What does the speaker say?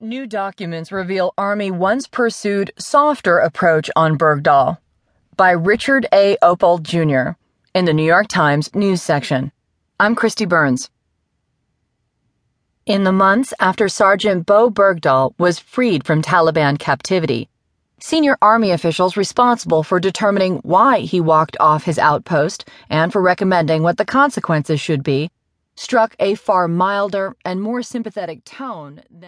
New documents reveal Army once pursued softer approach on Bergdahl by Richard A. Oppel Jr. in the New York Times news section. I'm Kristi Burns. In the months after Sergeant Bowe Bergdahl was freed from Taliban captivity, senior Army officials responsible for determining why he walked off his outpost and for recommending what the consequences should be struck a far milder and more sympathetic tone than